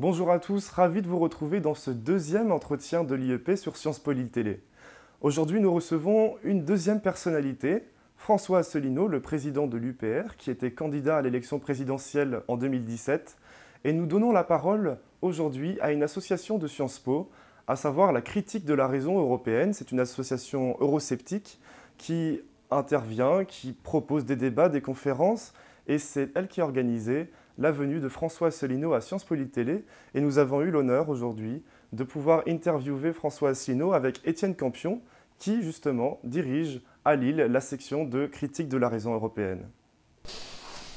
Bonjour à tous, ravi de vous retrouver dans ce deuxième entretien de l'IEP sur Sciences Po Télé. Aujourd'hui, nous recevons une deuxième personnalité, François Asselineau, le président de l'UPR, qui était candidat à l'élection présidentielle en 2017. Et nous donnons la parole aujourd'hui à une association de Sciences Po, à savoir la critique de la raison européenne. C'est une association eurosceptique qui intervient, qui propose des débats, des conférences, et c'est elle qui a organisé la venue de François Asselineau à Sciences Po Télé. Et nous avons eu l'honneur aujourd'hui de pouvoir interviewer François Asselineau avec Étienne Campion, qui justement dirige à Lille la section de critique de la raison européenne.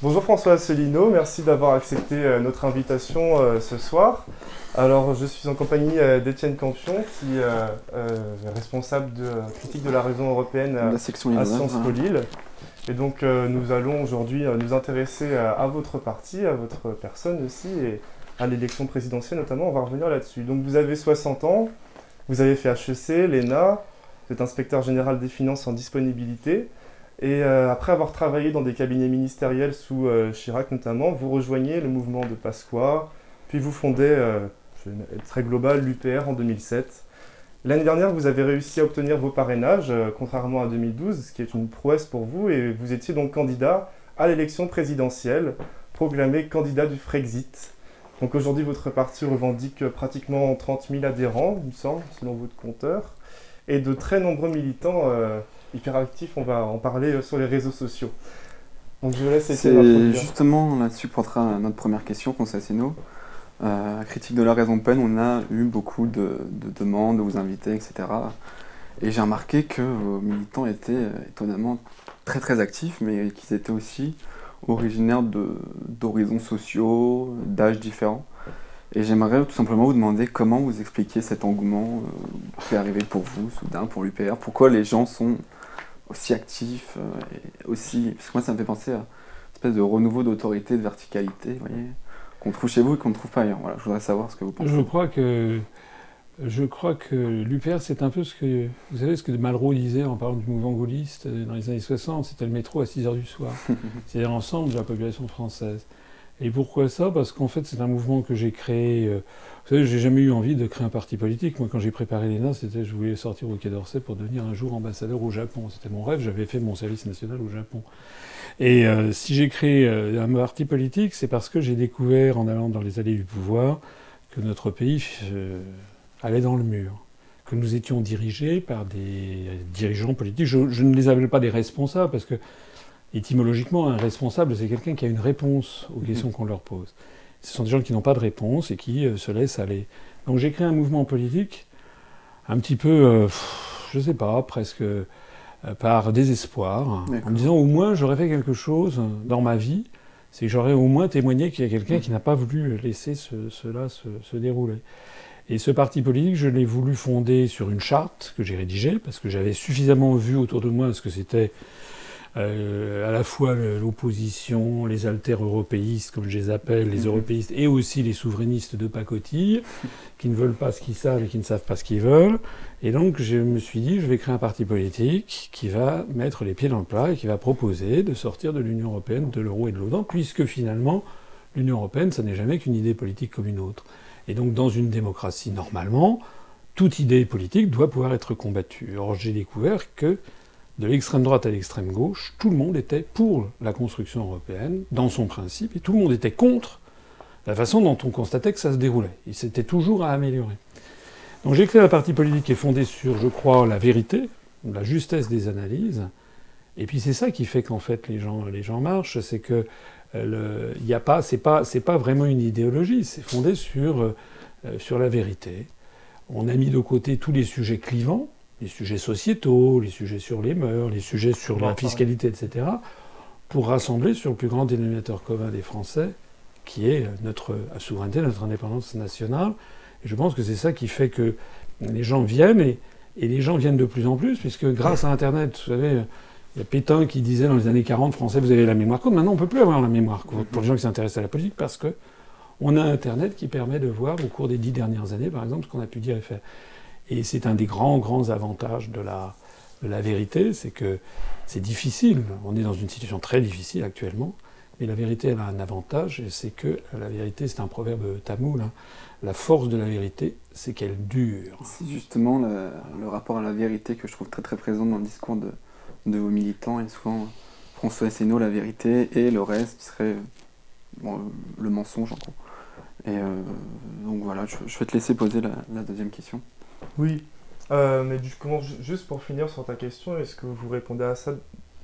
Bonjour François Asselineau, merci d'avoir accepté euh, notre invitation euh, ce soir. Alors je suis en compagnie euh, d'Étienne Campion qui est responsable de critique de la raison européenne la section à Sciences Po Lille. Et donc nous allons aujourd'hui nous intéresser à, votre parti, à votre personne aussi et à l'élection présidentielle notamment. On va revenir là-dessus. Donc vous avez 60 ans, vous avez fait HEC, l'ENA, vous êtes inspecteur général des finances en disponibilité. Et euh, après avoir travaillé dans des cabinets ministériels sous euh, Chirac notamment, vous rejoignez le mouvement de Pasqua, puis vous fondez, euh, je vais très global, l'UPR en 2007. L'année dernière, vous avez réussi à obtenir vos parrainages, contrairement à 2012, ce qui est une prouesse pour vous, et vous étiez donc candidat à l'élection présidentielle, proclamé candidat du Frexit. Donc aujourd'hui, votre parti revendique pratiquement 30 000 adhérents, il me semble, selon votre compteur et de très nombreux militants euh, hyperactifs. On va en parler euh, sur les réseaux sociaux. Donc je laisse C'est justement là-dessus portera notre première question, Constantino. Euh, critique de la raison de peine, on a eu beaucoup de, demandes de vous inviter, etc. Et j'ai remarqué que vos militants étaient euh, étonnamment très très actifs, mais qu'ils étaient aussi originaires d'horizons sociaux, d'âges différents. Et j'aimerais tout simplement vous demander comment vous expliquez cet engouement euh, qui est arrivé pour vous, soudain, pour l'UPR. Pourquoi les gens sont aussi actifs euh, aussi. Parce que moi, ça me fait penser à une espèce de renouveau d'autorité, de verticalité, voyez, qu'on trouve chez vous et qu'on ne trouve pas ailleurs. Voilà, je voudrais savoir ce que vous pensez. Je crois que. Je crois que l'UPR, c'est un peu ce que. Vous savez ce que Malraux disait en parlant du mouvement gaulliste euh, dans les années 60 c'était le métro à 6 h du soir. C'est-à-dire l'ensemble de la population française. Et pourquoi ça? Parce qu'en fait, c'est un mouvement que j'ai créé. Euh, vous savez, j'ai jamais eu envie de créer un parti politique. Moi, quand j'ai préparé l'ENA, c'était je voulais sortir au Quai d'Orsay pour devenir un jour ambassadeur au Japon. C'était mon rêve. J'avais fait mon service national au Japon. Et euh, si j'ai créé euh, un parti politique, c'est parce que j'ai découvert, en allant dans les allées du pouvoir, que notre pays allait dans le mur que nous étions dirigés par des dirigeants politiques. Je, je ne les appelle pas des responsables parce que étymologiquement, un responsable, c'est quelqu'un qui a une réponse aux mhm. questions qu'on leur pose. Ce sont des gens qui n'ont pas de réponse et qui euh, se laissent aller. Donc j'ai créé un mouvement politique un petit peu, euh, je ne sais pas, presque euh, par désespoir, en me disant au moins j'aurais fait quelque chose dans ma vie, c'est que j'aurais au moins témoigné qu'il y a quelqu'un qui n'a pas voulu laisser cela se, se, dérouler. Et ce parti politique, je l'ai voulu fonder sur une charte que j'ai rédigée, parce que j'avais suffisamment vu autour de moi ce que c'était euh, à la fois l'opposition, les alter-européistes, comme je les appelle, les mhm. européistes, et aussi les souverainistes de pacotille, qui ne veulent pas ce qu'ils savent et qui ne savent pas ce qu'ils veulent. Et donc je me suis dit, je vais créer un parti politique qui va mettre les pieds dans le plat et qui va proposer de sortir de l'Union européenne, de l'euro et de l'OTAN, puisque finalement, l'Union européenne, ça n'est jamais qu'une idée politique comme une autre. Et donc dans une démocratie, normalement, toute idée politique doit pouvoir être combattue. Or j'ai découvert que de l'extrême droite à l'extrême gauche, tout le monde était pour la construction européenne, dans son principe, et tout le monde était contre la façon dont on constatait que ça se déroulait. Et c'était toujours à améliorer. Donc j'ai créé un parti politique qui est fondé sur, je crois, la vérité, la justesse des analyses. Et puis c'est ça qui fait qu'en fait les gens, marchent, c'est que euh, il a pas, vraiment une idéologie, c'est fondé euh, sur la vérité. On a mis de côté tous les sujets clivants, les sujets sociétaux, les sujets sur les mœurs, les sujets sur la fiscalité, etc., pour rassembler sur le plus grand dénominateur commun des Français, qui est notre souveraineté, notre indépendance nationale. Et je pense que c'est ça qui fait que les gens viennent, et, les gens viennent de plus en plus, puisque grâce à Internet, vous savez, il y a Pétain qui disait dans les années 40, Français, vous avez la mémoire courte. Maintenant, on ne peut plus avoir la mémoire courte pour les gens qui s'intéressent à la politique, parce que on a Internet qui permet de voir au cours des dix dernières années, par exemple, ce qu'on a pu dire et faire. Et c'est un des grands, grands avantages de la, la vérité, c'est que c'est difficile, on est dans une situation très difficile actuellement, Mais la vérité, elle a un avantage, et c'est que la vérité, c'est un proverbe tamoul, hein. la force de la vérité, c'est qu'elle dure. C'est justement le, rapport à la vérité que je trouve très très présent dans le discours de, de vos militants, et souvent François Asselineau, la vérité, et le reste serait le mensonge en. Et euh, donc voilà, je, vais te laisser poser la, deuxième question. Oui, euh, mais du, comment, juste pour finir sur ta question, est-ce que vous répondez à ça de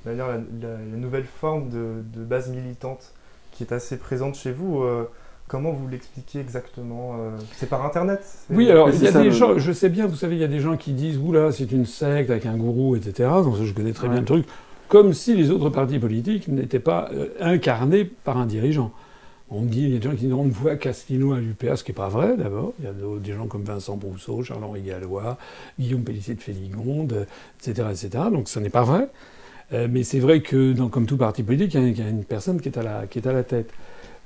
manière la, nouvelle forme de, base militante qui est assez présente chez vous euh, Comment vous l'expliquez exactement C'est par Internet Oui, alors il y a des gens, je sais bien, vous savez, il y a des gens qui disent Oula, c'est une secte avec un gourou, etc. Donc je connais très bien le truc. Comme si les autres partis politiques n'étaient pas incarnés par un dirigeant. On dit, il y a des gens qui disent on ne voit Castino à l'UPA, ce qui n'est pas vrai d'abord. Il y a des gens comme Vincent Brousseau, Charles-Henri Gallois, Guillaume Pellissier de Féligonde, etc., etc. Donc ce n'est pas vrai. Euh, mais c'est vrai que, dans, comme tout parti politique, il y, a, une personne qui est à la, qui est à la tête.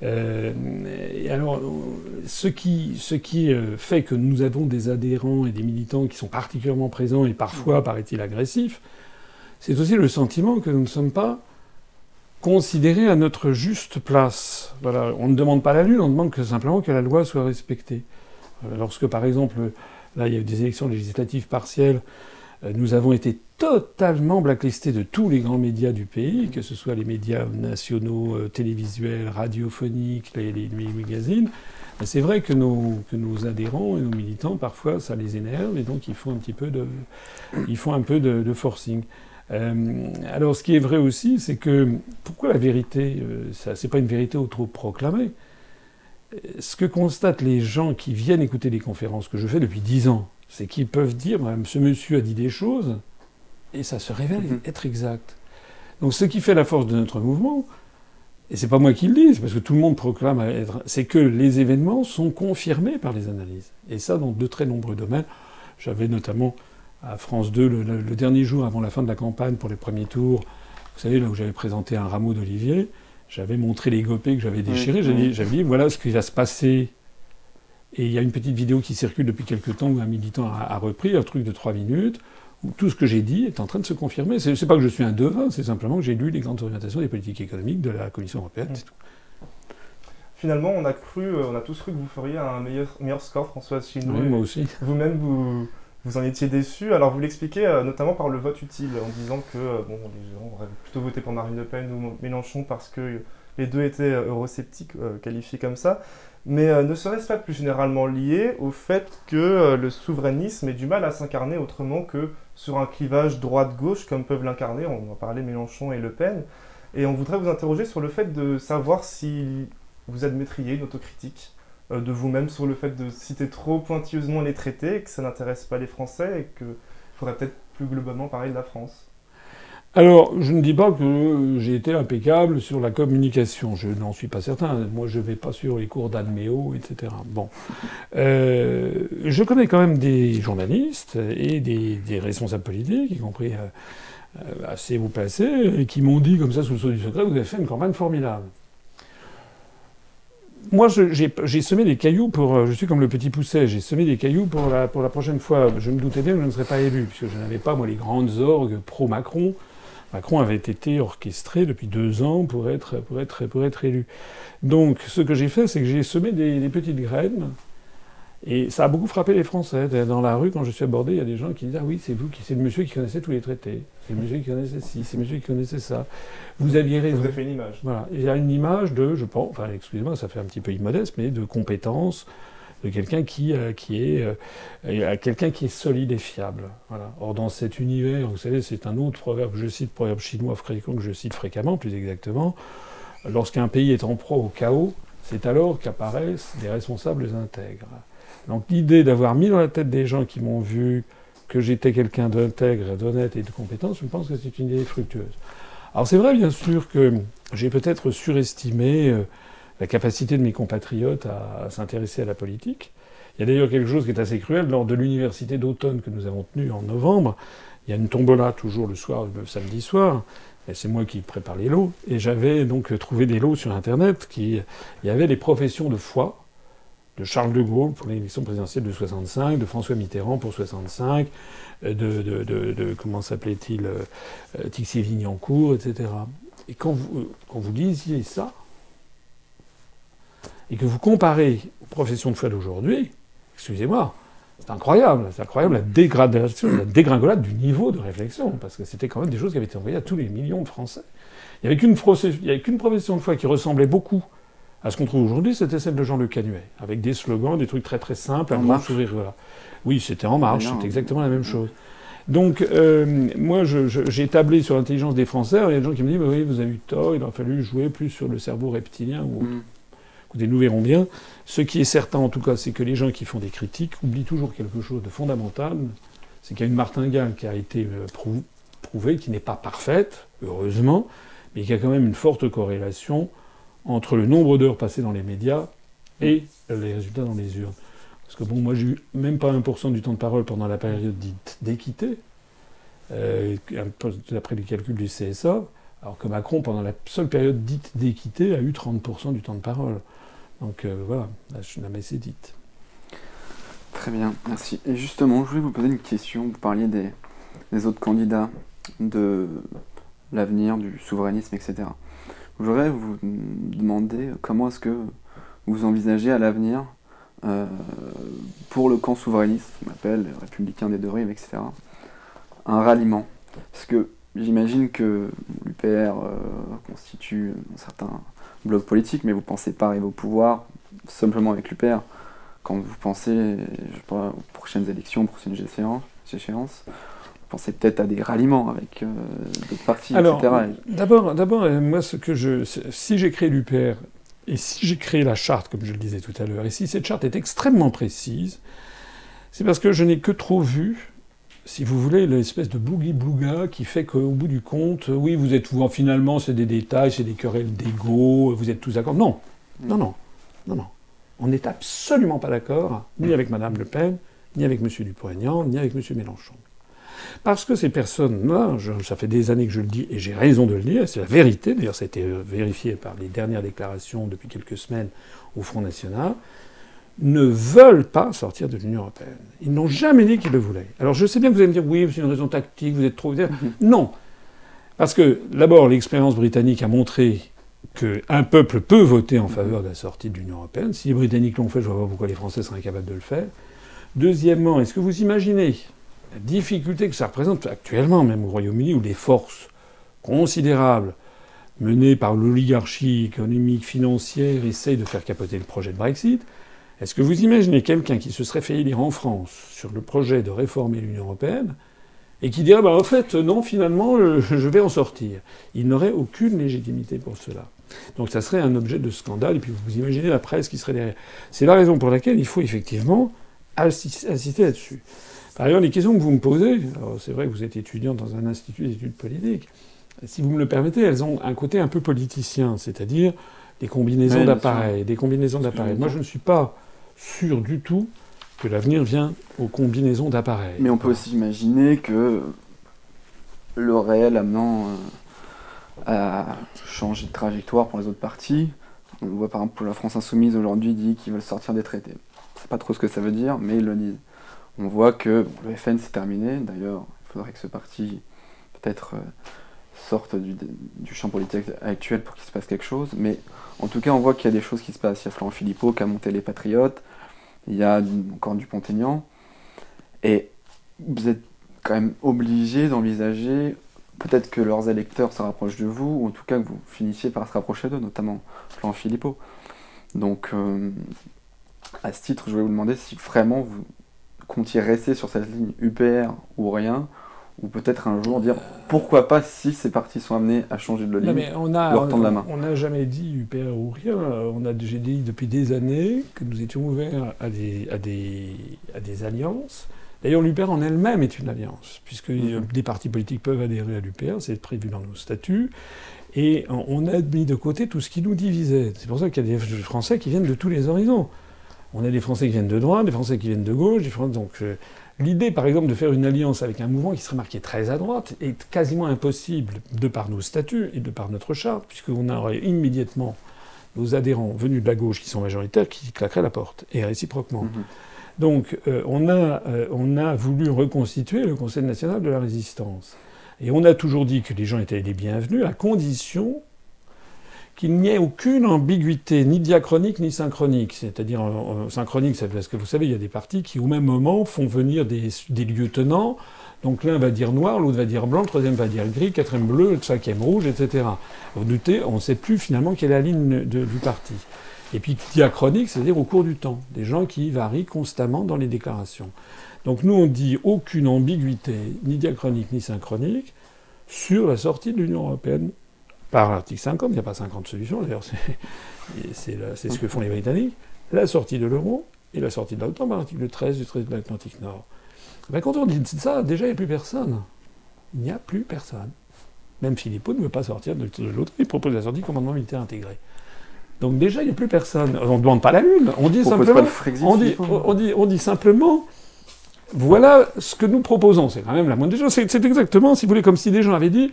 Euh, et alors, ce qui, ce qui euh, fait que nous avons des adhérents et des militants qui sont particulièrement présents et parfois, paraît-il, agressifs, c'est aussi le sentiment que nous ne sommes pas considérés à notre juste place. Voilà. On ne demande pas la Lune, on demande simplement que la loi soit respectée. Lorsque, par exemple, là, il y a eu des élections législatives partielles, euh, nous avons été totalement blacklistés de tous les grands médias du pays, que ce soit les médias nationaux, euh, télévisuels, radiophoniques, les, magazines. C'est vrai que nos, adhérents et nos militants, parfois, ça les énerve, et donc ils font un petit peu de, ils font un peu de forcing. Euh, alors, ce qui est vrai aussi, c'est que pourquoi la vérité, euh, ça, c'est pas une vérité autoproclamée? Ce que constatent les gens qui viennent écouter les conférences que je fais depuis dix ans, c'est qu'ils peuvent dire, ce monsieur a dit des choses, et ça se révèle mhm. être exact. Donc, ce qui fait la force de notre mouvement, et c'est pas moi qui le dis, c'est parce que tout le monde proclame être, c'est que les événements sont confirmés par les analyses. Et ça, dans de très nombreux domaines. J'avais notamment à France 2 le, dernier jour avant la fin de la campagne pour les premiers tours. Vous savez, là où j'avais présenté un rameau d'olivier, j'avais montré les gopés que j'avais déchirés. J'avais dit, voilà ce qui va se passer. Et il y a une petite vidéo qui circule depuis quelques temps où un militant a, repris un truc de trois minutes où tout ce que j'ai dit est en train de se confirmer. C'est, n'est pas que je suis un devin, c'est simplement que j'ai lu les grandes orientations des politiques économiques de la Commission européenne, c'est tout. Finalement, on a cru, euh, on a tous cru que vous feriez un meilleur, meilleur score, François Chinois. Oui, moi aussi. Vous-même, vous, vous en étiez déçu. Alors vous l'expliquez euh, notamment par le vote utile, en disant que euh, bon, les gens auraient plutôt voté pour Marine Le Pen ou Mélenchon parce que les deux étaient euh, eurosceptiques, qualifiés comme ça. Mais ne serait-ce pas plus généralement lié au fait que le souverainisme ait du mal à s'incarner autrement que sur un clivage droite-gauche comme peuvent l'incarner, on va parler Mélenchon et Le Pen. Et on voudrait vous interroger sur le fait de savoir si vous admettriez une autocritique de vous-même sur le fait de citer trop pointilleusement les traités, que ça n'intéresse pas les Français et qu'il faudrait peut-être plus globalement parler de la France alors, je ne dis pas que j'ai été impeccable sur la communication, je n'en suis pas certain. Moi, je ne vais pas sur les cours d'Adméo, etc. Bon. Euh, je connais quand même des journalistes et des, responsables politiques, y compris euh, assez haut placés, qui m'ont dit comme ça sous le sceau du secret, vous avez fait une campagne formidable moi, j'ai semé des cailloux pour. Euh, je suis comme le petit pousset, j'ai semé des cailloux pour la, prochaine fois. Je me doutais bien que je ne serais pas élu, puisque je n'avais pas, moi, les grandes orgues pro-Macron. Macron avait été orchestré depuis deux ans pour être, pour être, pour être élu. Donc, ce que j'ai fait, c'est que j'ai semé des petites graines et ça a beaucoup frappé les Français. Dans la rue, quand je suis abordé, il y a des gens qui disent Ah oui, c'est vous, c'est le monsieur qui connaissait tous les traités. C'est le monsieur qui connaissait ci, c'est le monsieur qui connaissait ça. Vous aviez raison. Vous avez fait une image. Voilà. Il y a une image de, je pense, enfin, excusez-moi, ça fait un petit peu immodeste, mais de compétence, de quelqu'un qui, euh, qui est euh, quelqu'un qui est solide et fiable. Voilà. Or, dans cet univers, vous savez, c'est un autre proverbe, je cite, proverbe chinois fréquent que je cite fréquemment, plus exactement. Lorsqu'un pays est en proie au chaos, c'est alors qu'apparaissent des responsables intègres. Donc l'idée d'avoir mis dans la tête des gens qui m'ont vu que j'étais quelqu'un d'intègre, d'honnête et de compétent, je pense que c'est une idée fructueuse. Alors c'est vrai bien sûr que j'ai peut-être surestimé euh, la capacité de mes compatriotes à, s'intéresser à la politique. Il y a d'ailleurs quelque chose qui est assez cruel lors de l'université d'automne que nous avons tenue en novembre. Il y a une tombola toujours le soir, le samedi soir. Et c'est moi qui prépare les lots. Et j'avais donc trouvé des lots sur Internet qui, il y avait les professions de foi de Charles de Gaulle pour l'élection présidentielle de 65, de François Mitterrand pour 65, euh, de, comment s'appelait-il, euh, Tixier-Vignancourt, etc. Et quand vous, euh, quand vous lisiez ça, et que vous comparez aux professions de foi d'aujourd'hui, excusez-moi, c'est incroyable, c'est incroyable la dégradation, la dégringolade du niveau de réflexion, parce que c'était quand même des choses qui avaient été envoyées à tous les millions de Français. Il n'y avait qu'une profession de foi qui ressemblait beaucoup à ce qu'on trouve aujourd'hui, c'était celle de Jean Le Canuet, avec des slogans, des trucs très très simples, un sourire. Voilà. Oui, c'était En Marche, c'était exactement la même chose. Donc, euh, moi, j'ai tablé sur l'intelligence des Français. Il y a des gens qui me disent Oui, vous avez eu tort, il aurait fallu jouer plus sur le cerveau reptilien. Ou... Mm. Écoutez, nous verrons bien. Ce qui est certain, en tout cas, c'est que les gens qui font des critiques oublient toujours quelque chose de fondamental c'est qu'il y a une martingale qui a été euh, prouvée, qui n'est pas parfaite, heureusement, mais qui a quand même une forte corrélation entre le nombre d'heures passées dans les médias et les résultats dans les urnes. Parce que bon, moi j'ai eu même pas 1% du temps de parole pendant la période dite d'équité, euh, d'après les calculs du CSA, alors que Macron, pendant la seule période dite d'équité, a eu 30% du temps de parole. Donc euh, voilà, la messe est dite. Très bien, merci. Et justement, je voulais vous poser une question. Vous parliez des, des autres candidats, de l'avenir, du souverainisme, etc. Je voudrais vous demander comment est-ce que vous envisagez à l'avenir, euh, pour le camp souverainiste, qu'on appelle républicain des deux rives, etc., un ralliement. Parce que j'imagine que l'UPR euh, constitue un certain bloc politique, mais vous pensez pas arriver au pouvoir simplement avec l'UPR. Quand vous pensez aux prochaines élections, aux prochaines échéances, pensez peut-être à des ralliements avec euh, d'autres partis, etc. D'abord, d'abord, euh, moi, ce que je, si j'ai créé l'UPR et si j'ai créé la charte, comme je le disais tout à l'heure, et si cette charte est extrêmement précise, c'est parce que je n'ai que trop vu, si vous voulez, l'espèce de boogie-bouga qui fait qu'au bout du compte, oui, vous êtes vous, finalement, c'est des détails, c'est des querelles d'ego, vous êtes tous d'accord. Non, non, non, non, non. On n'est absolument pas d'accord, ni avec Mme Le Pen, ni avec M. Dupont-Aignan, ni avec M. Mélenchon. Parce que ces personnes-là, ça fait des années que je le dis, et j'ai raison de le dire, c'est la vérité, d'ailleurs ça a été euh, vérifié par les dernières déclarations depuis quelques semaines au Front National, ne veulent pas sortir de l'Union européenne. Ils n'ont jamais dit qu'ils le voulaient. Alors je sais bien que vous allez me dire, oui, c'est une raison tactique, vous êtes trop... Mhm. Non. Parce que, d'abord, l'expérience britannique a montré qu'un peuple peut voter en faveur de la sortie de l'Union européenne. Si les Britanniques l'ont fait, je ne vois pas pourquoi les Français seraient incapables de le faire. Deuxièmement, est-ce que vous imaginez la difficulté que ça représente actuellement, même au Royaume-Uni, où des forces considérables menées par l'oligarchie économique, financière, essayent de faire capoter le projet de Brexit. Est-ce que vous imaginez quelqu'un qui se serait fait élire en France sur le projet de réformer l'Union européenne et qui dirait bah, en fait, non, finalement, je vais en sortir? Il n'aurait aucune légitimité pour cela. Donc ça serait un objet de scandale, et puis vous imaginez la presse qui serait derrière. C'est la raison pour laquelle il faut effectivement insister là-dessus. Par ailleurs, les questions que vous me posez, c'est vrai que vous êtes étudiant dans un institut d'études politiques, si vous me le permettez, elles ont un côté un peu politicien, c'est-à-dire des combinaisons d'appareils, des combinaisons d'appareils. Moi, je ne suis pas sûr du tout que l'avenir vient aux combinaisons d'appareils. Mais on peut aussi imaginer que le réel amenant euh, à changer de trajectoire pour les autres partis, on voit par exemple pour la France Insoumise aujourd'hui dit qu'ils veulent sortir des traités. Je ne sais pas trop ce que ça veut dire, mais ils le disent on voit que le FN c'est terminé. D'ailleurs, il faudrait que ce parti peut-être euh, sorte du, champ politique actuel pour qu'il se passe quelque chose. Mais en tout cas, on voit qu'il y a des choses qui se passent. Il y a Florent Philippot qui a monté les Patriotes. Il y a encore du Pont-Aignan. Et vous êtes quand même obligé d'envisager peut-être que leurs électeurs se rapprochent de vous, ou en tout cas que vous finissiez par se rapprocher d'eux, notamment Florent Philippot. Donc, euh, à ce titre, je voulais vous demander si vraiment vous, comptiez rester sur cette ligne UPR ou rien ou peut-être un jour dire pourquoi pas si ces partis sont amenés à changer de ligne, on a, leur tendre la main. On n'a jamais dit UPR ou rien. On a déjà dit depuis des années que nous étions ouverts à des, à des, à des alliances. D'ailleurs, l'UPR en elle-même est une alliance, puisque mhm. des partis politiques peuvent adhérer à l'UPR, c'est prévu dans nos statuts. Et on a mis de côté tout ce qui nous divisait. C'est pour ça qu'il y a des Français qui viennent de tous les horizons. On a des Français qui viennent de droite, des Français qui viennent de gauche. donc euh, l'idée, par exemple, de faire une alliance avec un mouvement qui serait marqué très à droite est quasiment impossible de par nos statuts et de par notre charte, puisqu'on aurait immédiatement nos adhérents venus de la gauche qui sont majoritaires qui claqueraient la porte, et réciproquement. Mhm. Donc euh, on, a, euh, on a voulu reconstituer le Conseil national de la résistance. Et on a toujours dit que les gens étaient les bienvenus à condition qu'il n'y ait aucune ambiguïté, ni diachronique ni synchronique. C'est-à-dire, synchronique, c'est parce que vous savez, il y a des partis qui, au même moment, font venir des, lieutenants. Donc l'un va dire noir, l'autre va dire blanc, le troisième va dire gris, le quatrième bleu, le cinquième rouge, etc. Vous doutez, on ne sait plus finalement quelle est la ligne du parti. Et puis diachronique, c'est-à-dire au cours du temps. Des gens qui varient constamment dans les déclarations. Donc nous, on dit aucune ambiguïté, ni diachronique, ni synchronique, sur la sortie de l'Union européenne par l'article 50. Il n'y a pas 50 solutions, d'ailleurs, c'est ce que font les Britanniques. La sortie de l'euro et la sortie de l'OTAN par l'article 13 du traité de l'Atlantique Nord. Ben, quand on dit ça, déjà, il n'y a plus personne. Il n'y a plus personne. Même Philippot ne veut pas sortir de, l'autre, il propose la sortie du commandement militaire intégré. Donc déjà, il n'y a plus personne. On ne demande pas la Lune. On dit simplement. on, dit, on, dit, on dit simplement. Voilà ce que nous proposons. C'est quand même la moindre des choses. C'est exactement, si vous voulez, comme si des gens avaient dit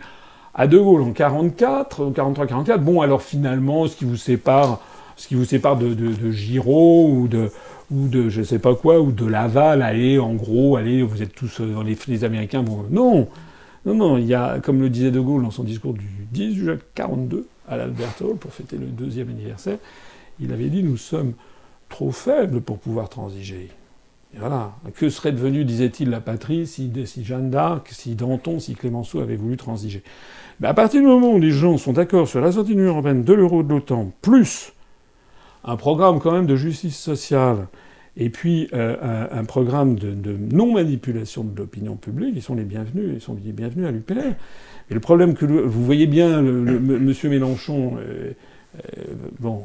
à De Gaulle en 44, 43-44, bon alors finalement, ce qui vous sépare, ce qui vous sépare de, de, Giraud ou de ou de je sais pas quoi ou de Laval, allez en gros, allez, vous êtes tous euh, dans les, les Américains, bon non, non non, il y a comme le disait De Gaulle dans son discours du 10 juin 42 à l'Albert Hall pour fêter le deuxième anniversaire, il avait dit nous sommes trop faibles pour pouvoir transiger. Et voilà. Que serait devenue, disait-il, la patrie si, si Jeanne d'Arc, si Danton, si Clémenceau avaient voulu transiger? Mais à partir du moment où les gens sont d'accord sur la sortie de l'Union européenne, de l'euro, de l'OTAN, plus un programme quand même de justice sociale, et puis euh, un, programme de, non-manipulation de l'opinion publique, ils sont les bienvenus, ils sont bienvenus à l'UPR. Et le problème que vous voyez bien, Monsieur Mélenchon, euh, euh, bon,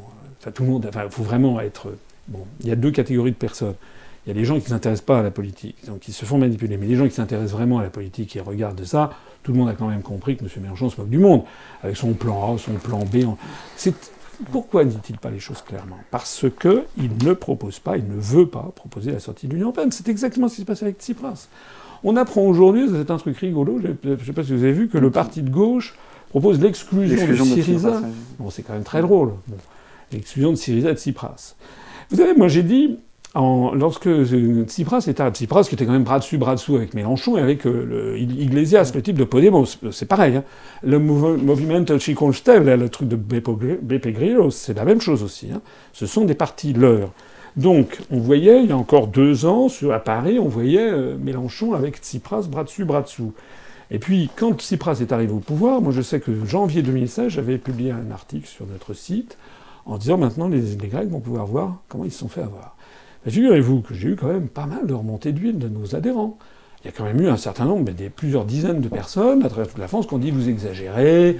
tout le monde, il faut vraiment être, bon, il y a deux catégories de personnes. Il y a les gens qui ne s'intéressent pas à la politique, donc qui se font manipuler. Mais les gens qui s'intéressent vraiment à la politique et regardent ça, tout le monde a quand même compris que M. Mélenchon se moque du monde, avec son plan A, son plan B. Pourquoi ne dit-il pas les choses clairement? Parce qu'il ne propose pas, il ne veut pas proposer la sortie de l'Union européenne. C'est exactement ce qui se passe avec Tsipras. On apprend aujourd'hui, c'est un truc rigolo, je ne sais pas si vous avez vu, que le parti de gauche propose l'exclusion de Syriza. bon, c'est quand même très drôle. L'exclusion de Syriza et de Tsipras. Vous savez, moi j'ai dit, lorsque Tsipras était à Tsipras, qui était quand même bras dessus, bras dessous avec Mélenchon et avec euh, Iglesias, le type de Podemos, c'est pareil. Hein. Le Movimento Chico le truc de Beppe Grillo, c'est la même chose aussi. Hein. Ce sont des partis leurs. Donc, on voyait, il y a encore deux ans, à Paris, on voyait euh, Mélenchon avec Tsipras, bras dessus, bras dessous. Et puis, quand Tsipras est arrivé au pouvoir, moi je sais que janvier 2016, j'avais publié un article sur notre site en disant maintenant les Grecs vont pouvoir voir comment ils se sont fait avoir. Figurez-vous que j'ai eu quand même pas mal de remontées d'huile de nos adhérents. Il y a quand même eu un certain nombre, des, plusieurs dizaines de personnes à travers toute la France qui ont dit vous exagérez,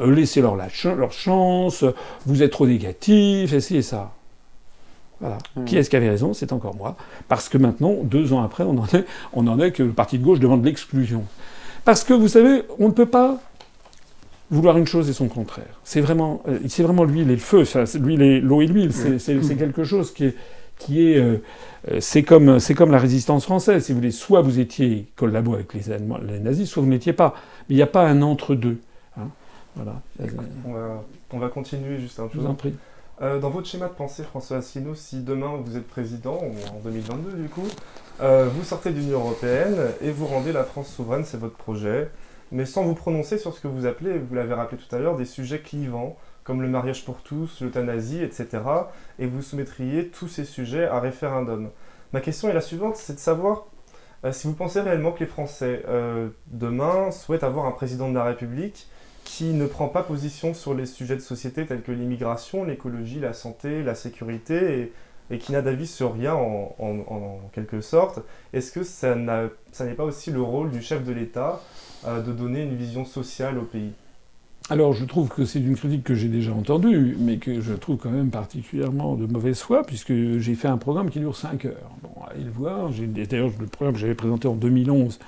euh, laissez-leur leur chance, vous êtes trop négatif, et ça. Voilà. Mmh. Qui est-ce qui avait raison? C'est encore moi. Parce que maintenant, deux ans après, on en est, on en est que le parti de gauche demande l'exclusion. Parce que vous savez, on ne peut pas vouloir une chose et son contraire. C'est vraiment, euh, c'est vraiment l'huile et le feu. L'huile l'eau et l'huile. C'est quelque chose qui est qui est, euh, euh, c'est comme, c'est comme la résistance française. Si vous voulez, soit vous étiez collabo avec les, Allemands, les nazis, soit vous n'étiez pas. Mais il n'y a pas un entre-deux. Hein. Voilà. On va, continuer juste un peu. Je vous en prie. Euh, dans votre schéma de pensée, François Asselineau, si demain vous êtes président, ou en 2022 du coup, vous sortez de l'Union Européenne et vous rendez la France souveraine, c'est votre projet, mais sans vous prononcer sur ce que vous appelez, vous l'avez rappelé tout à l'heure, des sujets clivants, comme le mariage pour tous, l'euthanasie, etc. Et vous soumettriez tous ces sujets à référendum. Ma question est la suivante, c'est de savoir euh, si vous pensez réellement que les Français, euh, demain, souhaitent avoir un président de la République qui ne prend pas position sur les sujets de société tels que l'immigration, l'écologie, la santé, la sécurité, et, qui n'a d'avis sur rien en, quelque sorte. Est-ce que ça n'est pas aussi le rôle du chef de l'État euh, de donner une vision sociale au pays? Alors je trouve que c'est une critique que j'ai déjà entendue, mais que je trouve quand même particulièrement de mauvaise foi, puisque j'ai fait un programme qui dure 5 heures. Bon, allez le voir. D'ailleurs, le programme que j'avais présenté en 2011,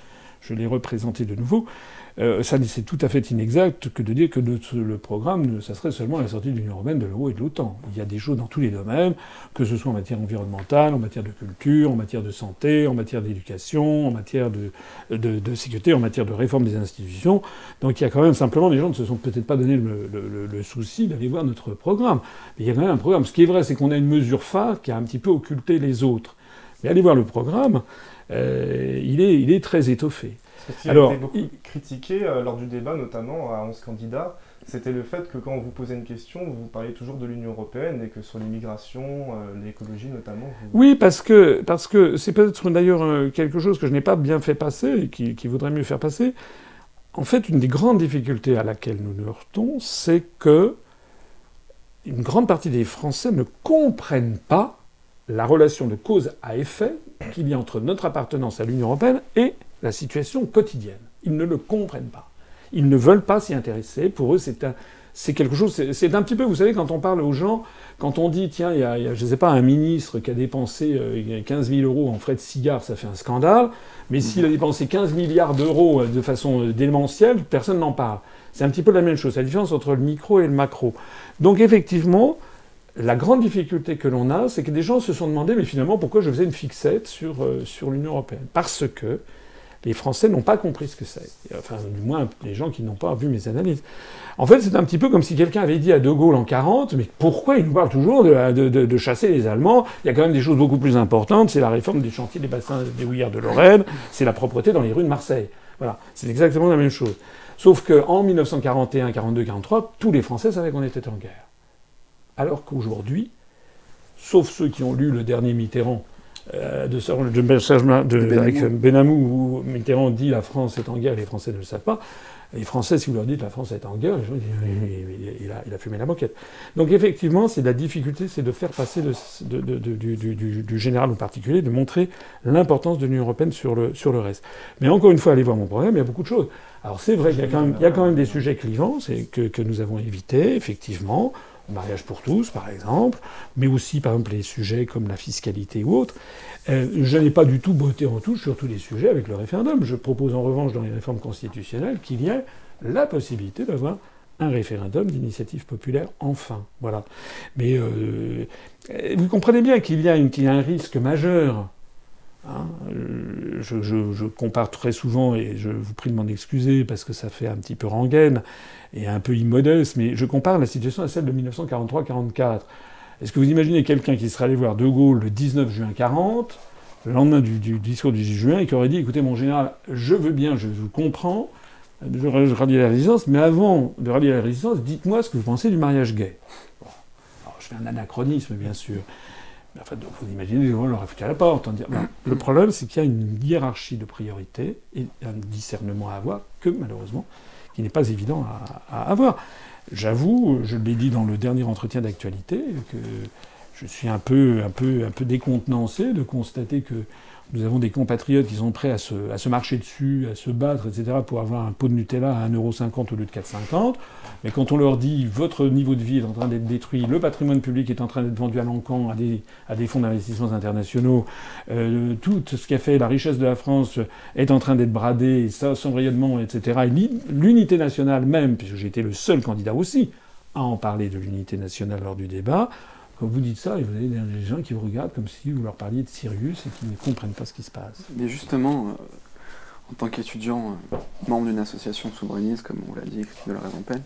je l'ai représenté de nouveau. Euh, c'est tout à fait inexact que de dire que le programme, ça serait seulement la sortie de l'Union européenne, de l'euro et de l'OTAN. Il y a des choses dans tous les domaines, que ce soit en matière environnementale, en matière de culture, en matière de santé, en matière d'éducation, en matière de, sécurité, en matière de réforme des institutions. Donc il y a quand même simplement des gens ne se sont peut-être pas donné le, souci d'aller voir notre programme. Mais il y a quand même un programme. Ce qui est vrai, c'est qu'on a une mesure phare qui a un petit peu occulté les autres. Mais allez voir le programme, euh, il, est, il est très étoffé. Ce qui a été beaucoup critiqué lors du débat, notamment à 11 candidats, c'était le fait que quand on vous posait une question, vous parliez toujours de l'Union européenne et que sur l'immigration, euh, l'écologie notamment. Oui, parce que parce que c'est peut-être d'ailleurs euh, quelque chose que je n'ai pas bien fait passer et qui, qui, voudrait mieux faire passer. En fait, une des grandes difficultés à laquelle nous nous heurtons, c'est que une grande partie des Français ne comprennent pas la relation de cause à effet qu'il y a entre notre appartenance à l'Union européenne et la situation quotidienne. Ils ne le comprennent pas. Ils ne veulent pas s'y intéresser. Pour eux, c'est quelque chose. C'est un petit peu, vous savez, quand on parle aux gens, quand on dit, tiens, il y a, je ne sais pas, un ministre qui a dépensé 15 euh, 000 euros en frais de cigares, ça fait un scandale. Mais s'il a dépensé 15 milliards d'euros euh, de façon euh, démentielle, personne n'en parle. C'est un petit peu la même chose, la différence entre le micro et le macro. Donc effectivement, la grande difficulté que l'on a, c'est que des gens se sont demandé, mais finalement, pourquoi je faisais une fixette sur, sur l'Union européenne? Parce que les Français n'ont pas compris ce que c'est. Enfin, du moins, les gens qui n'ont pas vu mes analyses. En fait, c'est un petit peu comme si quelqu'un avait dit à De Gaulle en 40, mais pourquoi il nous parle toujours de, chasser les Allemands? Il y a quand même des choses beaucoup plus importantes. C'est la réforme des chantiers des bassins des houillères de Lorraine, c'est la propreté dans les rues de Marseille. Voilà, c'est exactement la même chose. Sauf qu'en 1941, 42, 43, tous les Français savaient qu'on était en guerre. Alors qu'aujourd'hui, sauf ceux qui ont lu le dernier Mitterrand, euh, de, de, de, avec Benamou où Mitterrand dit la France est en guerre, les Français ne le savent pas. Les Français, si vous leur dites la France est en guerre, il, a, il, a, fumé la moquette. Donc effectivement, c'est la difficulté, c'est de faire passer du, général au particulier, de montrer l'importance de l'Union européenne sur le, sur le reste. Mais encore une fois, allez voir mon programme, il y a beaucoup de choses. Alors c'est vrai qu'il y, y, a quand même des sujets clivants que, que nous avons évités, effectivement mariage pour tous, par exemple, mais aussi, par exemple, les sujets comme la fiscalité ou autres. Euh, je n'ai pas du tout botté en touche sur tous les sujets avec le référendum. Je propose en revanche dans les réformes constitutionnelles qu'il y ait la possibilité d'avoir un référendum d'initiative populaire, enfin. Voilà. Mais euh, vous comprenez bien qu'il y, a un risque majeur. Hein. Je, je, compare très souvent, et je vous prie de m'en excuser parce que ça fait un petit peu rengaine, et un peu immodeste, mais je compare la situation à celle de 1943-44. Est-ce que vous imaginez quelqu'un qui serait allé voir De Gaulle le 19 juin 40, le lendemain du, discours du 10 juin, et qui aurait dit écoutez, mon général, je veux bien, je vous comprends, je rallier la résistance, mais avant de rallier la résistance, dites-moi ce que vous pensez du mariage gay. Alors, je fais un anachronisme, bien sûr. Donc, vous imaginez, Gaulle aurait foutu à la porte. En le problème, c'est qu'il y a une hiérarchie de priorités et un discernement à avoir que, malheureusement, qui n'est pas évident à, avoir. J'avoue, je l'ai dit dans le dernier entretien d'actualité, que je suis un peu, un peu décontenancé de constater que nous avons des compatriotes qui sont prêts à se, marcher dessus, à se battre, etc., pour avoir un pot de Nutella à 1,50€ au lieu de 4,50€. Mais quand on leur dit votre niveau de vie est en train d'être détruit, le patrimoine public est en train d'être vendu à l'encan, à des, fonds d'investissement internationaux, euh, tout ce qui a fait la richesse de la France est en train d'être bradé, ça, son rayonnement, etc. Et l'unité nationale même, puisque j'ai été le seul candidat aussi à en parler de l'unité nationale lors du débat, vous dites ça, vous avez des gens qui vous regardent comme si vous leur parliez de Sirius et qui ne comprennent pas ce qui se passe. Mais justement, euh, en tant qu'étudiant, euh, membre d'une association souverainiste, comme on l'a dit, critique de la raison peine,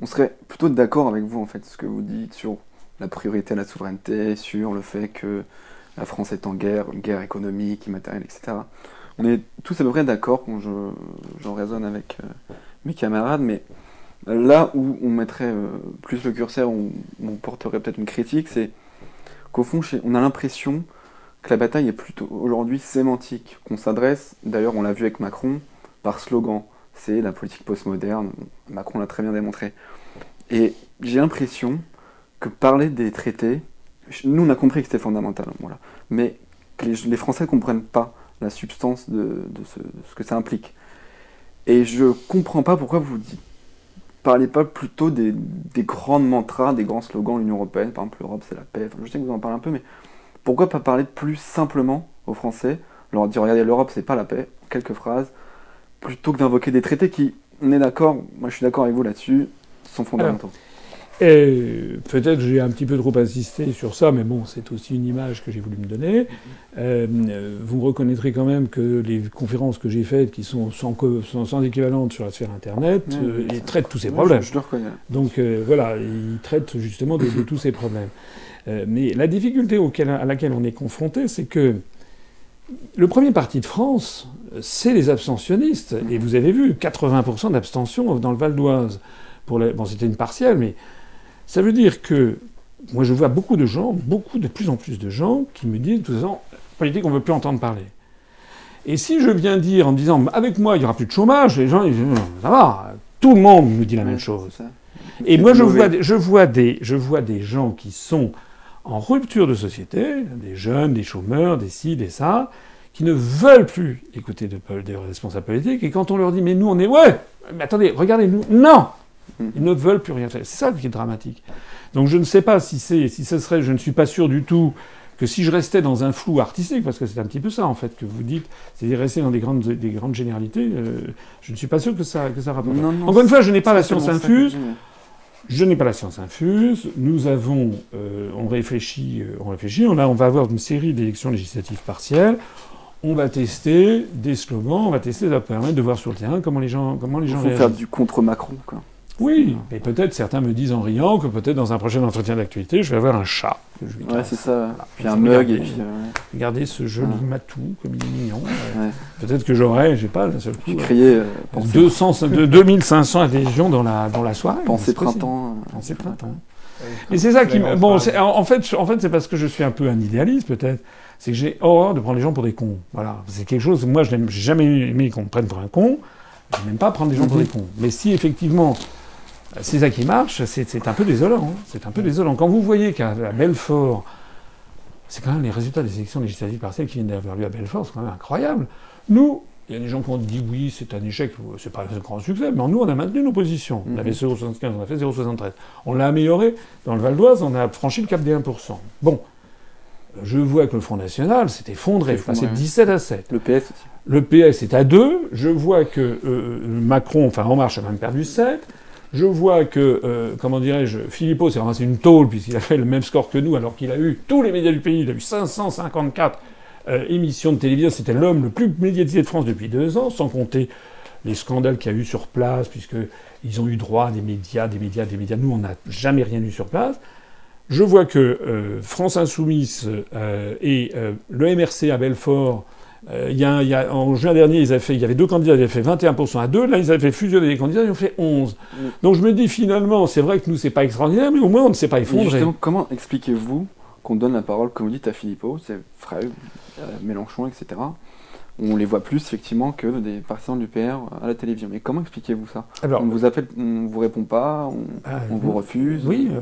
on serait plutôt d'accord avec vous, en fait, ce que vous dites sur la priorité à la souveraineté, sur le fait que la France est en guerre, une guerre économique, immatérielle, etc. On est tous à peu près d'accord quand j'en raisonne avec euh, mes camarades, mais Là où on mettrait euh, plus le curseur, où on porterait peut-être une critique, c'est qu'au fond, on a l'impression que la bataille est plutôt aujourd'hui sémantique, qu'on s'adresse, d'ailleurs on l'a vu avec Macron, par slogan. C'est la politique postmoderne, Macron l'a très bien démontré. Et j'ai l'impression que parler des traités, nous on a compris que c'était fondamental, mais que les, Français ne comprennent pas la substance de, ce, de, ce, que ça implique. Et je comprends pas pourquoi vous dites parlez pas plutôt des, des grands mantras, des grands slogans de l'Union Européenne, par exemple l'Europe c'est la paix, je sais que vous en parlez un peu, mais pourquoi pas parler plus simplement aux Français, leur dire regardez l'Europe c'est pas la paix, quelques phrases, plutôt que d'invoquer des traités qui, on est d'accord, moi je suis d'accord avec vous là-dessus, sont fondamentaux. Et peut-être j'ai un petit peu trop insisté sur ça, mais bon, c'est aussi une image que j'ai voulu me donner. Euh, vous reconnaîtrez quand même que les conférences que j'ai faites, qui sont sans, sans, équivalente sur la sphère Internet, euh, ils traitent tous ces problèmes. Je, le reconnais. Donc euh, voilà, ils traitent justement de, tous ces problèmes. mais la difficulté auquel, à laquelle on est confronté, c'est que le premier parti de France, c'est les abstentionnistes. Et vous avez vu, 80% d'abstention dans le Val d'Oise. Pour Bon, c'était une partielle, mais ça veut dire que moi, je vois beaucoup de gens, beaucoup de plus en plus de gens qui me disent, de toute façon, politique, on ne veut plus entendre parler. Et si je viens dire en disant, avec moi, il n'y aura plus de chômage, les gens ils disent, ça va, tout le monde nous dit la même chose. Et moi, je vois, je, vois des, je vois des gens qui sont en rupture de société, des jeunes, des chômeurs, des ci, des ça, qui ne veulent plus écouter de, des responsables politiques. Et quand on leur dit, mais nous, on est. Ouais, mais attendez, regardez-nous. Non Ils ne veulent plus rien faire. C'est ça qui est dramatique. Donc je ne sais pas si c'est, si ce serait, je ne suis pas sûr du tout que si je restais dans un flou artistique, parce que c'est un petit peu ça en fait que vous dites, c'est-à-dire rester dans des grandes, des grandes généralités, euh, je ne suis pas sûr que ça, que ça rapporte. Encore une fois, je n'ai pas la science infuse. Je n'ai pas la science infuse. Nous avons, euh, on réfléchit, euh, on réfléchit. On, a, on va avoir une série d'élections législatives partielles. On va tester des slogans, on va tester, ça va permettre de voir sur le terrain comment les gens, comment les gens Il faut faire du contre Macron, quoi. Oui, mais peut-être certains me disent en riant que peut-être dans un prochain entretien d'actualité, je vais avoir un chat. ouais, c'est ça. Puis un mug et puis. Euh, regardez ce joli matou, comme il est mignon. Peut-être que j'aurai, j'ai pas, d'un seul coup. Crié, 200, 2500 adhésions dans la, dans la soirée. Pensez printemps. Euh, Pensez printemps. Et c'est ça qui. Bon, en fait, en fait c'est parce que je suis un peu un idéaliste, peut-être. C'est que j'ai horreur de prendre les gens pour des cons. Voilà. C'est quelque chose. Moi, je n'ai jamais aimé qu'on me prenne pour un con. Je n'aime pas prendre les gens pour mhm. des cons. Mais si effectivement c'est ça qui marche, c'est un peu désolant. Hein. C'est un peu désolant. Quand vous voyez qu'à Belfort, c'est quand même les résultats des élections législatives partielles qui viennent d'avoir lieu à Belfort, c'est quand même incroyable. Nous, il y a des gens qui ont dit oui, c'est un échec, c'est pas un grand succès, mais nous, on a maintenu nos positions. On avait 0,75, mhm. on a fait 0,73. On l'a amélioré. Dans le Val d'Oise, on a franchi le cap des 1%. Bon, je vois que le Front National s'est effondré, passé de 17 à 7. Le PS aussi. Le PS est à 2. Je vois que euh, Macron, enfin En Marche, a même perdu 7. Je vois que, euh, comment dirais-je, Philippot s'est ramassé une tôle puisqu'il a fait le même score que nous alors qu'il a eu tous les médias du pays, il a eu 554 euh, émissions de télévision, c'était l'homme le plus médiatisé de France depuis deux ans, sans compter les scandales qu'il y a eu sur place, puisqu'ils ont eu droit à des médias, des médias, des médias. Nous, on n'a jamais rien eu sur place. Je vois que euh, France Insoumise et le MRC à Belfort euh, y, a, en juin dernier, ils avaient fait, il y avait deux candidats, ils avaient fait 21% à deux. Là, ils avaient fait fusionner les candidats, ils ont fait 11. Donc je me dis finalement, c'est vrai que nous, c'est pas extraordinaire, mais au moins on ne s'est pas effondré. comment expliquez-vous qu'on donne la parole, comme vous dites, à Philippot, c'est Freud, euh, Mélenchon, etc on les voit plus effectivement que des partisans du PR à la télévision. Mais comment expliquez-vous ça? Alors, On vous appelle, on vous répond pas, on, ah, vous refuse Oui, euh,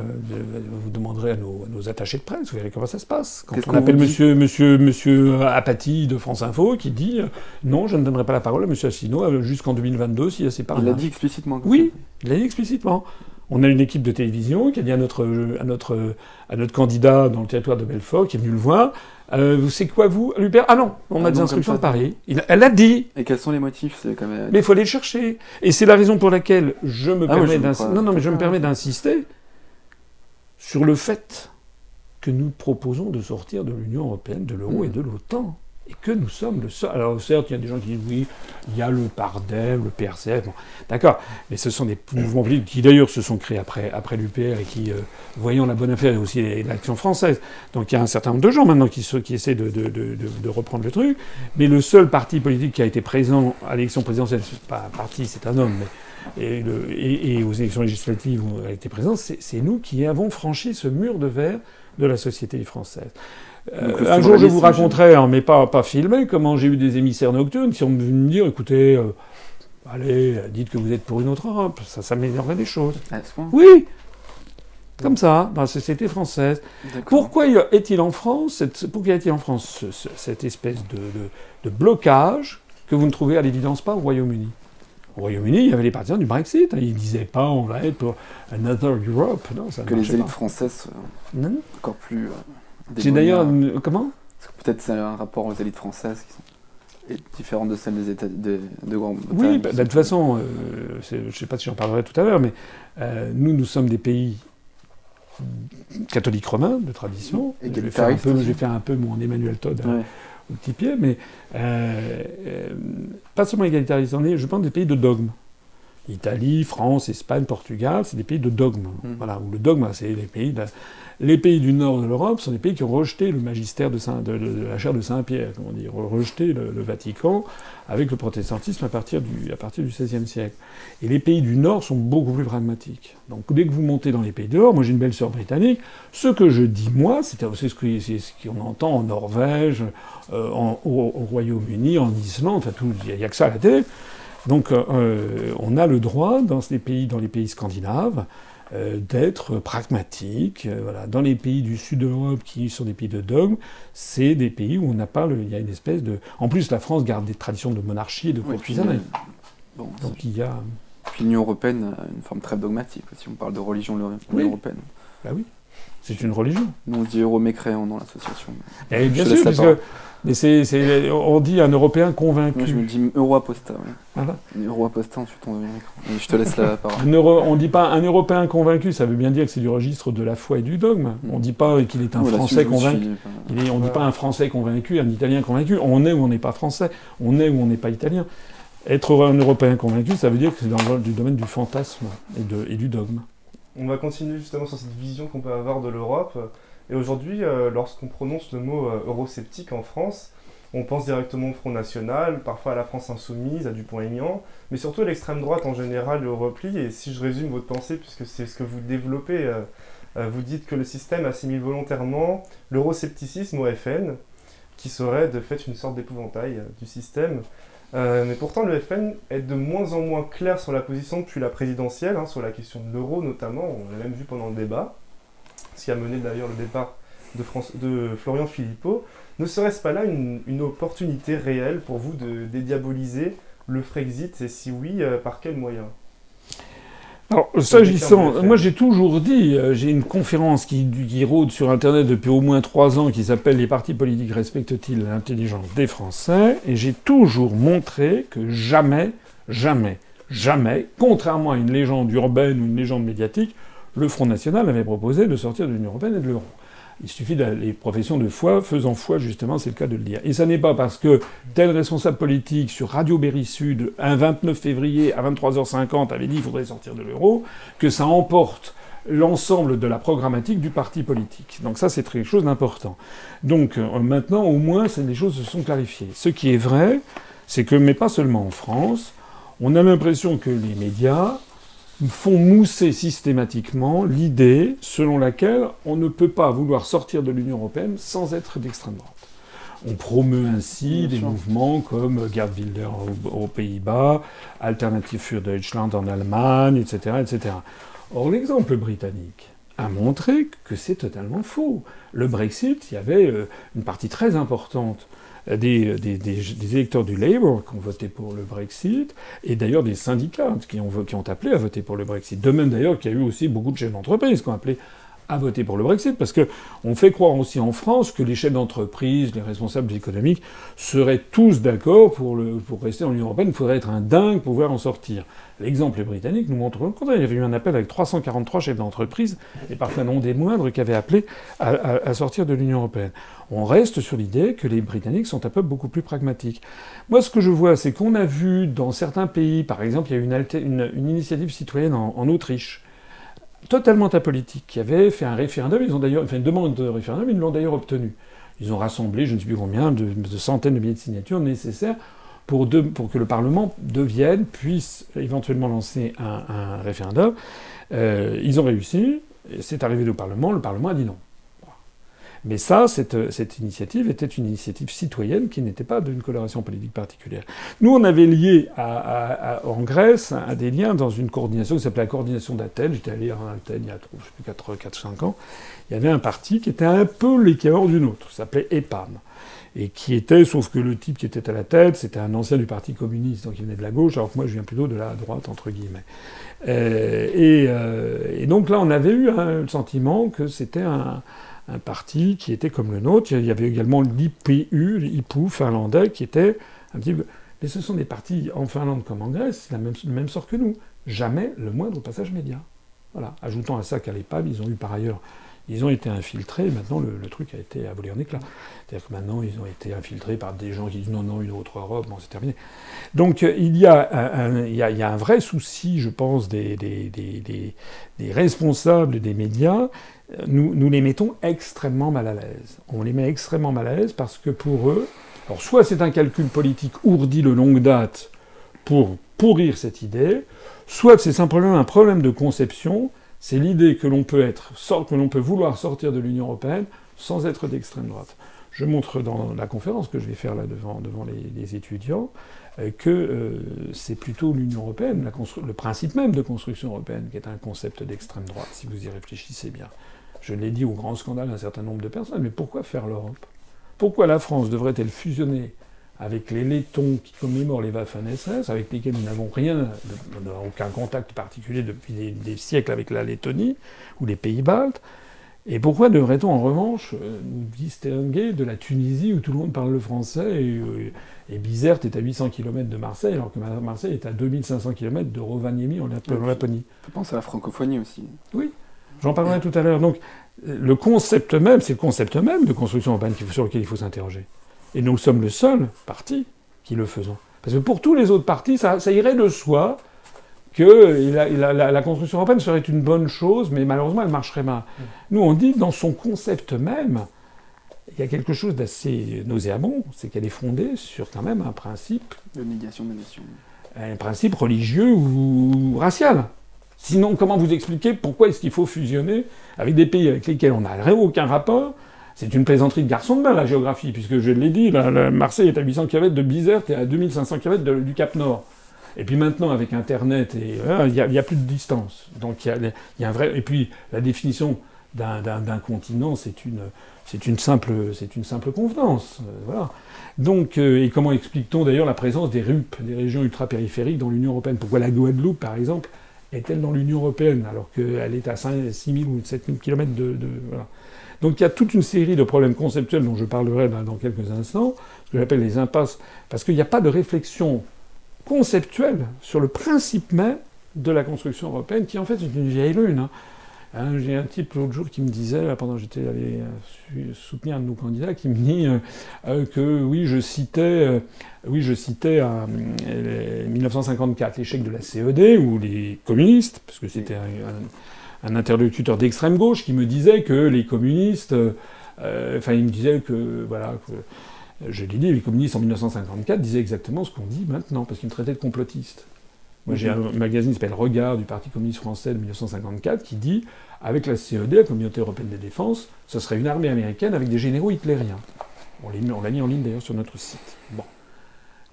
vous demanderez à nos, attachés de presse, vous verrez comment ça se passe. Quand on appelle monsieur, monsieur, monsieur Apathy de France Info qui dit euh, non, je ne donnerai pas la parole à monsieur euh, jusqu'en 2022 s'il a ses Il l'a dit explicitement. Oui, il l'a dit explicitement. On a une équipe de télévision qui a dit à notre, à notre, à notre candidat dans le territoire de Belfort, qui est venu le voir, euh, vous savez quoi, vous, Ah non, on a ah des instructions de Paris. elle l'a dit. Et quels sont les motifs quand même... Mais il faut aller chercher. Et c'est la raison pour laquelle je me ah permets d'insister. Non, non, mais je me permets d'insister sur le fait que nous proposons de sortir de l'Union européenne, de l'euro et de l'OTAN que nous sommes le seul. Alors certes, il y a des gens qui disent oui, il y a le PARDEM, le PRCF, bon, d'accord, mais ce sont des mouvements politiques qui d'ailleurs se sont créés après, après l'UPR et qui, euh, voyant la bonne affaire et aussi l'action française, donc il y a un certain nombre de gens maintenant qui, qui essaient de, de, de, reprendre le truc, mais le seul parti politique qui a été présent à l'élection présidentielle, pas un parti, c'est un homme, et, aux élections législatives où elle a été présente, c'est nous qui avons franchi ce mur de verre de la société française. Euh, un jour, je vous raconterai, hein, mais pas, pas filmé, comment j'ai eu des émissaires nocturnes qui sont venus me dire écoutez, euh, allez, dites que vous êtes pour une autre Europe. Ça, ça m'énervait des choses. oui comme ça, dans la société française. Pourquoi est-il en France, pourquoi est-il en France cette espèce de, de, blocage que vous ne trouvez à l'évidence pas au Royaume-Uni? Au Royaume-Uni, il y avait les partisans du Brexit. Hein. Ils ne disaient pas on va être pour Another Europe. Non, ça que les élites françaises, euh, encore plus. J'ai d'ailleurs. Comment Peut-être c'est un rapport aux élites françaises qui sont différentes de celles des États de, de Grande-Bretagne. Oui, bah, bah, de toute façon, euh, je ne sais pas si j'en parlerai tout à l'heure, mais euh, nous, nous sommes des pays catholiques romains de tradition. J'ai fait, un peu, fait un peu mon Emmanuel Todd euh, au petit pied, mais pas seulement égalitaristes, on est, je pense, des pays de dogme. Italie, France, Espagne, Portugal, c'est des pays de dogme. Mmh. Voilà, où le dogme, c'est les pays de les pays du nord de l'Europe sont des pays qui ont rejeté le magistère de, la chaire de Saint-Pierre, comment dire, rejeté le, Vatican avec le protestantisme à partir, du, XVIe siècle. Et les pays du nord sont beaucoup plus pragmatiques. Donc dès que vous montez dans les pays du nord, moi j'ai une belle sœur britannique, ce que je dis moi, c'est ce qu'on entend en Norvège, euh, au, Royaume-Uni, en Islande, il n'y a, que ça à la télé. Donc euh, on a le droit dans les pays, dans les pays scandinaves, euh, d'être pragmatique. Euh, voilà. Dans les pays du sud de l'Europe qui sont des pays de dogme, c'est des pays où on n'a pas, le, il y a une espèce de. En plus, la France garde des traditions de monarchie et de oui, bon, Donc il y a. L'Union européenne a une forme très dogmatique. Si on parle de religion européenne. Bah oui. C'est une religion. Nous, on dit euromécréant dans l'association. Et bien sûr, parce que mais c'est, on dit un Européen convaincu. Moi, je me dis euro-apostat. Voilà. Euro-apostat, ensuite on devient Je te laisse la parole. on ne dit pas un Européen convaincu, ça veut bien dire que c'est du registre de la foi et du dogme. Mm. On ne dit pas qu'il est un Français convaincu. on ne dit pas un Français convaincu, un Italien convaincu. On est ou on n'est pas Français. On est ou on n'est pas Italien. Être un Européen convaincu, ça veut dire que c'est dans le domaine du fantasme et, de, et du dogme. On va continuer justement sur cette vision qu'on peut avoir de l'Europe. Et aujourd'hui, euh, lorsqu'on prononce le mot euh, eurosceptique en France, on pense directement au Front National, parfois à la France insoumise, à Dupont-Aignan, mais surtout à l'extrême droite en général, au repli. Et si je résume votre pensée, puisque c'est ce que vous développez, euh, vous dites que le système assimile volontairement l'euroscepticisme au FN, qui serait de fait une sorte d'épouvantail du système. Mais pourtant, le FN est de moins en moins clair sur la position depuis la présidentielle, hein, sur la question de l'euro notamment, on l'a même vu pendant le débat. Ce qui a mené d'ailleurs le départ de, Florian Philippot, ne serait-ce pas là une, opportunité réelle pour vous de dédiaboliser le Frexit? Et si oui, euh, par quels moyens alors, s'agissant, moi j'ai toujours dit, euh, j'ai une conférence qui, qui, rôde sur Internet depuis au moins trois ans qui s'appelle Les partis politiques respectent-ils l'intelligence des Français? Et j'ai toujours montré que jamais, jamais, jamais, contrairement à une légende urbaine ou une légende médiatique, le Front National avait proposé de sortir de l'Union européenne et de l'euro. Il suffit de les professions de foi, faisant foi justement, c'est le cas de le dire. Et ça n'est pas parce que tel responsable politique sur Radio Berry Sud, un 29 février à 23h50, avait dit qu'il faudrait sortir de l'euro, que ça emporte l'ensemble de la programmatique du parti politique. Donc ça, c'est quelque chose d'important. Donc euh, maintenant, au moins, les choses se sont clarifiées. Ce qui est vrai, c'est que, mais pas seulement en France, on a l'impression que les médias font mousser systématiquement l'idée selon laquelle on ne peut pas vouloir sortir de l'Union européenne sans être d'extrême droite. On promeut ainsi des mouvements comme Gerd Wilder aux, Pays-Bas, Alternative für Deutschland en Allemagne, etc. etc. Or, l'exemple britannique a montré que c'est totalement faux. Le Brexit, il y avait euh, une partie très importante des, des, électeurs du Labour qui ont voté pour le Brexit, et d'ailleurs des syndicats qui ont, qui ont appelé à voter pour le Brexit. De même d'ailleurs qu'il y a eu aussi beaucoup de chefs d'entreprise qui ont appelé à voter pour le Brexit, parce que on fait croire aussi en France que les chefs d'entreprise, les responsables économiques seraient tous d'accord pour, rester en Union européenne. Il faudrait être un dingue pour pouvoir en sortir. L'exemple britannique nous montre le contraire. Il y avait eu un appel avec 343 chefs d'entreprise, et parfois non des moindres, qui avaient appelé à, sortir de l'Union européenne. On reste sur l'idée que les Britanniques sont un peuple beaucoup plus pragmatique. Moi, ce que je vois, c'est qu'on a vu dans certains pays, par exemple, il y a une, une, initiative citoyenne en, Autriche, totalement apolitique, qui avait fait un référendum, ils ont d'ailleurs fait une demande de référendum, ils l'ont d'ailleurs obtenu. Ils ont rassemblé, je ne sais plus combien, de, centaines de milliers de signatures nécessaires pour, pour, que le Parlement devienne, puisse éventuellement lancer un, référendum. Euh, ils ont réussi, c'est arrivé au Parlement, le Parlement a dit non. Mais ça, cette, initiative était une initiative citoyenne qui n'était pas d'une coloration politique particulière. Nous, on avait lié en Grèce à des liens dans une coordination qui s'appelait la coordination d'Athènes. J'étais allé à Athènes il y a je sais plus, 4, 5 ans. Il y avait un parti qui était un peu l'équivalent du nôtre, qui s'appelait EPAM. Et qui était, sauf que le type qui était à la tête, c'était un ancien du Parti communiste, donc il venait de la gauche, alors que moi je viens plutôt de la droite, entre guillemets. Euh, et, euh, et, donc là, on avait eu le sentiment que c'était un, un parti qui était comme le nôtre. Il y avait également l'IPU, l'IPU finlandais, qui était un petit peu... Mais ce sont des partis en Finlande comme en Grèce, la même, le même sort que nous. Jamais le moindre passage média. Voilà. Ajoutant à ça qu'à l'EPAM, ils ont eu par ailleurs Ils ont été infiltrés, maintenant le, truc a été abolé en éclats. C'est-à-dire que maintenant ils ont été infiltrés par des gens qui disent non, non, une autre Europe, bon, c'est terminé. Donc il y, a un, il, y a, un vrai souci, je pense, des responsables des médias. Nous, les mettons extrêmement mal à l'aise. On les met extrêmement mal à l'aise parce que pour eux, alors soit c'est un calcul politique ourdi de longue date pour pourrir cette idée, soit c'est simplement un problème de conception c'est l'idée que l'on peut être, que l'on peut vouloir sortir de l'Union européenne sans être d'extrême droite. Je montre dans la conférence que je vais faire là devant, devant les, étudiants que euh, c'est plutôt l'Union européenne, le principe même de construction européenne, qui est un concept d'extrême droite, si vous y réfléchissez bien. Je l'ai dit au grand scandale d'un certain nombre de personnes, mais pourquoi faire l'Europe? Pourquoi la France devrait-elle fusionner avec les Lettons qui commémorent les Waffen-SS, avec lesquels nous n'avons rien, aucun contact particulier depuis des, siècles avec la Lettonie ou les Pays-Baltes? Et pourquoi devrait-on en revanche euh, nous distinguer de la Tunisie où tout le monde parle le français et, euh, et Bizerte est à 800 km de Marseille alors que Marseille est à 2500 km de Rovaniemi en Laponie Je pense à la francophonie aussi. Oui, j'en parlerai tout à l'heure. Donc le concept même, c'est le concept même de construction urbaine sur lequel il faut s'interroger. Et nous sommes le seul parti qui le faisons. Parce que pour tous les autres partis, ça, irait de soi que la, construction européenne serait une bonne chose, mais malheureusement, elle marcherait mal. Nous, on dit, dans son concept même, il y a quelque chose d'assez nauséabond, c'est qu'elle est fondée sur quand même un principe... De négation. Un principe religieux ou racial. Sinon, comment vous expliquer pourquoi est-ce qu'il faut fusionner avec des pays avec lesquels on n'a aucun rapport? C'est une plaisanterie de garçon de bain, la géographie, puisque je l'ai dit, Marseille est à 800 km de Bizerte et à 2500 km du Cap Nord. Et puis maintenant, avec Internet, il n'y a, plus de distance. Donc il y, a, un vrai. Et puis la définition d'un continent, c'est une, simple, convenance. Euh, voilà. Donc, euh, et comment explique-t-on d'ailleurs la présence des RUP, des régions ultra-périphériques dans l'Union européenne? Pourquoi la Guadeloupe, par exemple, est-elle dans l'Union européenne alors qu'elle est à 5, 6 000 ou 7 000 km de. Donc il y a toute une série de problèmes conceptuels dont je parlerai dans quelques instants, ce que j'appelle les impasses, parce qu'il n'y a pas de réflexion conceptuelle sur le principe même de la construction européenne, qui en fait est une vieille lune. Hein. Hein, j'ai un type l'autre jour qui me disait, pendant que j'étais allé euh, soutenir un de nos candidats, qui me dit euh, euh, que oui, je citais, oui, je citais 1954 l'échec de la CED ou les communistes, parce que c'était un interlocuteur d'extrême gauche qui me disait que les communistes, enfin il me disait que voilà, je l'ai dit, les communistes en 1954 disaient exactement ce qu'on dit maintenant parce qu'ils me traitaient de complotiste. Moi j'ai un magazine qui s'appelle Regard du Parti communiste français de 1954 qui dit avec la CED, la Communauté européenne de défense, ce serait une armée américaine avec des généraux hitlériens. On l'a mis en ligne d'ailleurs sur notre site.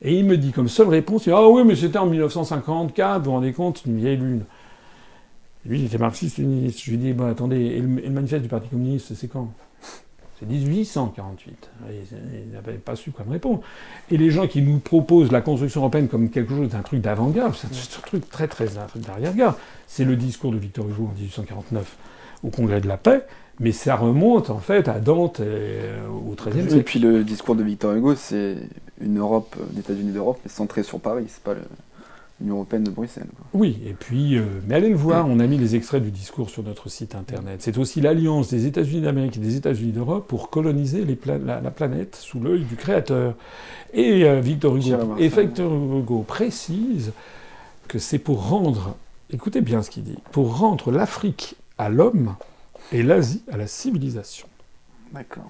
Et il me dit comme seule réponse, ah oui, mais c'était en 1954, vous vous rendez compte, une vieille lune. Lui, il était marxiste-léniniste. Je lui dis, bon, attendez, et le, manifeste du Parti communiste, c'est quand? C'est 1848. Il n'avait pas su quoi me répondre. Et les gens qui nous proposent la construction européenne comme quelque chose d'un truc d'avant-garde, c'est un truc très, très d'arrière-garde. C'est le discours de Victor Hugo en 1849 au Congrès de la paix, mais ça remonte en fait à Dante euh, au XIIIe siècle. Et puis le discours de Victor Hugo, c'est une Europe, l'États-Unis d'Europe, mais centrée sur Paris. C'est pas le l'Union européenne de Bruxelles. Oui, et puis, euh, mais allez le voir, on a mis les extraits du discours sur notre site internet. C'est aussi l'alliance des États-Unis d'Amérique et des États-Unis d'Europe pour coloniser les la, planète sous l'œil du Créateur. Et euh, Victor Hugo, et Victor Hugo précise que c'est pour rendre, écoutez bien ce qu'il dit, pour rendre l'Afrique à l'homme et l'Asie à la civilisation. D'accord.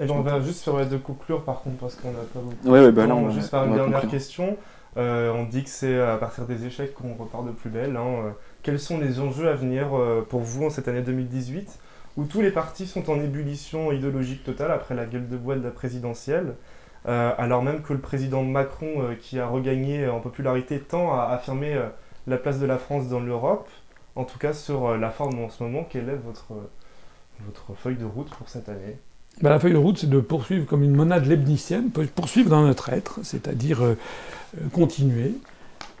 Et ben, on va juste faire de conclure par contre parce qu'on n'a pas beaucoup. Ouais, ouais, bah on va juste faire une dernière question. Euh, on dit que c'est à partir des échecs qu'on repart de plus belle. Hein. Euh, quels sont les enjeux à venir euh, pour vous en cette année 2018 où tous les partis sont en ébullition idéologique totale après la gueule de bois de la présidentielle, alors même que le président Macron, qui a regagné en popularité, tend à affirmer la place de la France dans l'Europe, en tout cas sur la forme en ce moment, quelle est votre feuille de route pour cette année? Ben, La feuille de route, c'est de poursuivre comme une monade leibnizienne, poursuivre dans notre être, c'est-à-dire euh, continuer,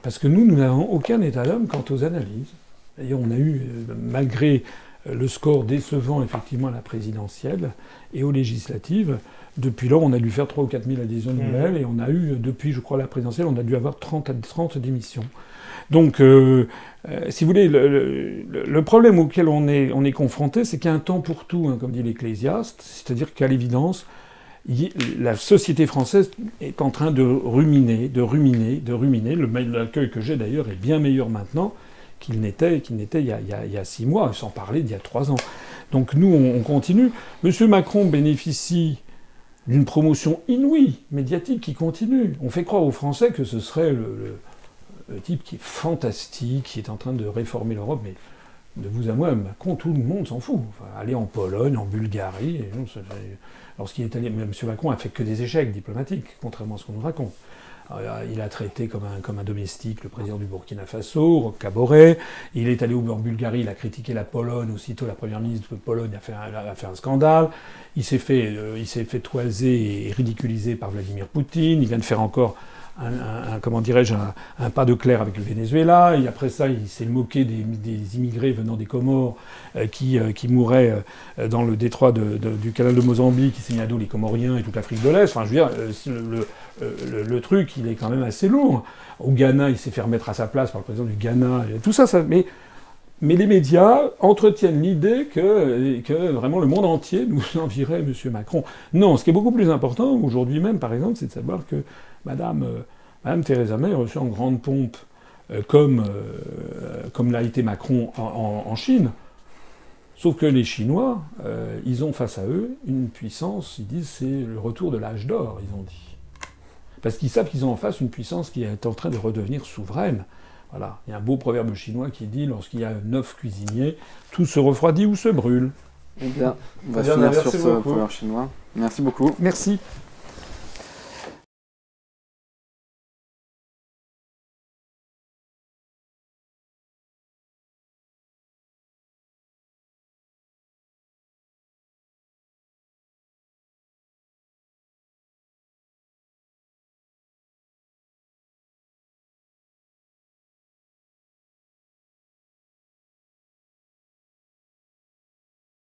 parce que nous, nous n'avons aucun état d'homme quant aux analyses. D'ailleurs, on a eu, euh, malgré euh, le score décevant effectivement à la présidentielle et aux législatives, depuis lors, on a dû faire 3 ou 4 000 adhésions mmh. nouvelles, et on a eu, depuis, je crois, la présidentielle, on a dû avoir 30 à 30 démissions. Donc, euh, si vous voulez, le, problème auquel on est, on est confronté, c'est qu'il y a un temps pour tout, hein, comme dit l'Ecclésiaste, c'est-à-dire qu'à l'évidence, la société française est en train de ruminer, de ruminer, de ruminer. L'accueil que j'ai d'ailleurs est bien meilleur maintenant qu'il n'était qu'il n'était il, y a six mois, sans parler d'il y a trois ans. Donc nous, on, continue. Monsieur Macron bénéficie d'une promotion inouïe, médiatique, qui continue. On fait croire aux Français que ce serait le type qui est fantastique, qui est en train de réformer l'Europe, mais de vous à moi, Macron, tout le monde s'en fout. aller en Pologne, en Bulgarie, lorsqu'il est allé, M. Macron a fait que des échecs diplomatiques, contrairement à ce qu'on nous raconte. il a traité comme un, comme un domestique le président du Burkina Faso, Caboret. Il est allé en Bulgarie, il a critiqué la Pologne. Aussitôt, la première ministre de Pologne a fait un, a fait un scandale. Il s'est fait, euh, il s'est fait toiser et ridiculiser par Vladimir Poutine. Il vient de faire encore un, comment dirais-je, un, pas de clair avec le Venezuela. Et après ça, il s'est moqué des, immigrés venant des Comores euh, qui, euh, qui, mouraient euh, dans le détroit du canal de Mozambique, qui signait les Comoriens et toute l'Afrique de l'Est. Enfin, je veux dire, le, le, truc, il est quand même assez lourd. Au Ghana, il s'est fait remettre à sa place par le président du Ghana. tout ça, ça mais, mais les médias entretiennent l'idée que, vraiment le monde entier nous envierait M. Macron. Non, ce qui est beaucoup plus important aujourd'hui même, par exemple, c'est de savoir que Madame, euh, Madame Theresa May est reçue en grande pompe, euh, comme, euh, comme l'a été Macron en, Chine. Sauf que les Chinois, ils ont face à eux une puissance, ils disent c'est le retour de l'âge d'or, ils ont dit. Parce qu'ils savent qu'ils ont en face une puissance qui est en train de redevenir souveraine. Voilà. Il y a un beau proverbe chinois qui dit lorsqu'il y a neuf cuisiniers, tout se refroidit ou se brûle. Eh bien, on va finir sur ce proverbe chinois. Merci beaucoup. Merci.